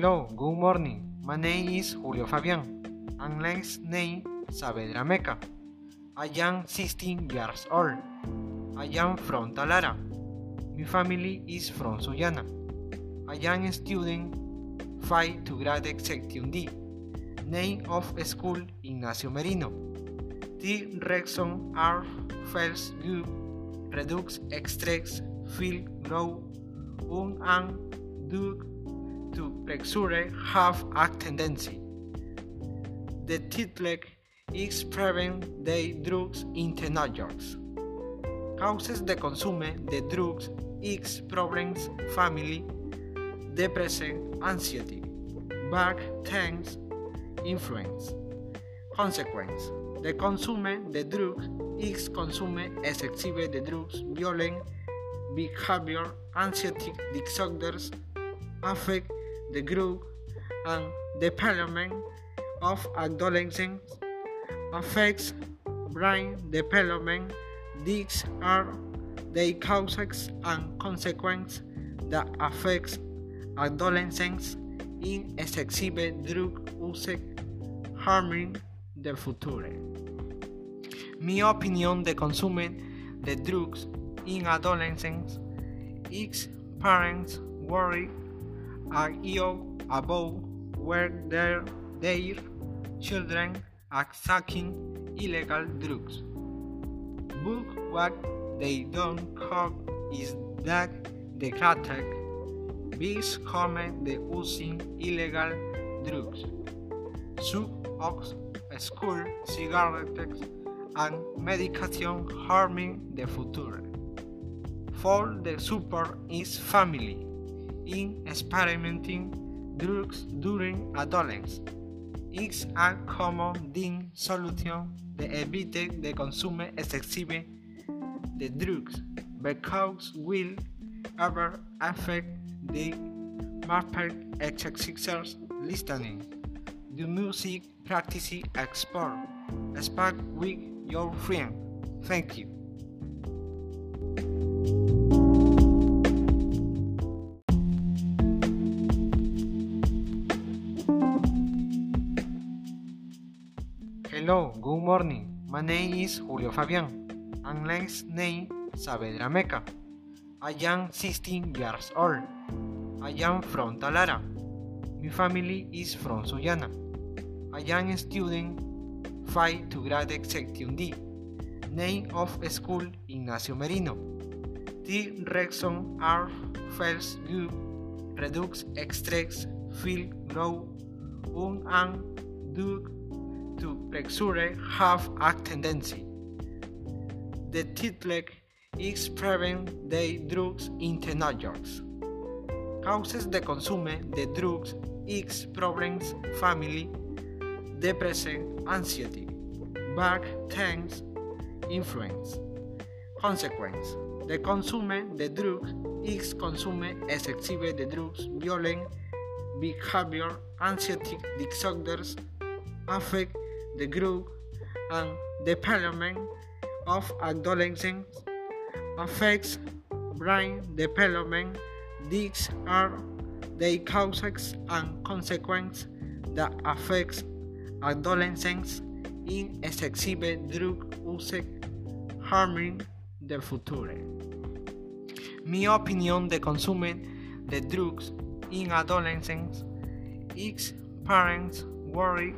Hello, good morning. My name is Julio Fabian. And last name Saavedra Meca. I am 16 years old. I am from Talara. My family is from Sullana. I am a student 5 to grade section D. Name of school Ignacio Merino. The reason are first good, reduce, extract, fill, grow, un and do to pressure have a tendency. The title is prevent the drugs in teenagers. Causes de consume de drugs X problems family, depression, anxiety, back things, influence. Consequence. De consume de drugs X consume excessive de drugs violent behavior, anxiety disorders affect the growth and development of adolescents, affects brain development. These are the causes and consequences that affects adolescents in excessive drug use, harming the future. Mi opinión de consumen de drugs in adolescents is parents worry are ill about where their, their children are taking illegal drugs. But what they don't know is that the attack is common the using illegal drugs, such as school, cigarettes, and medication harming the future. For the support is family in experimenting drugs during adolescence. It's a common thing solution to evite the consume excessive the drugs because will ever affect the market exercise listening, the music practice export, spark with your friend. Thank you. Hello, good morning. My name is Julio Fabian. And last name Saavedra Meca. I am 16 years old. I am from Talara. My family is from Sullana. I am a student 5 to grade section D. Name of school Ignacio Merino. The reason are first good, reduce, extract, fill, grow, un and do to pressure have a tendency. The title is prevent the drugs in teenagers. Causes de consume de drugs X problems family, depression, anxiety, back things, influence. Consequence. De consume de drugs X consume excessive de drugs violent behavior, anxiety disorders affect the growth and development of adolescents, affects brain development. These are the causes and consequences that affects adolescents in excessive drug use, harming the future. My opinión the consumen de drugs in adolescents is parents worry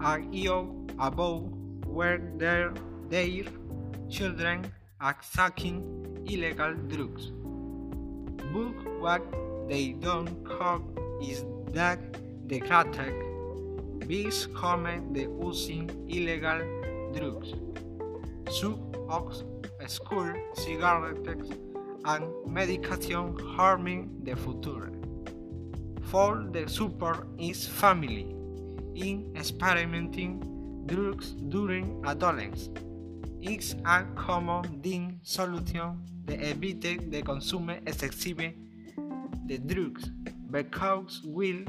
are ill about where their, their children are sucking illegal drugs. But what they don't know is that the attack is common the using illegal drugs, such as school, cigarettes, and medication harming the future. For the support is family in experimenting drugs during adolescence. It's a common thing solution to evite the consume excessive the drugs because will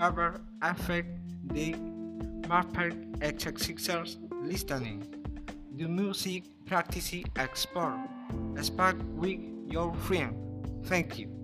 ever affect the market exercise listening, the music practice export, spark with your friend. Thank you.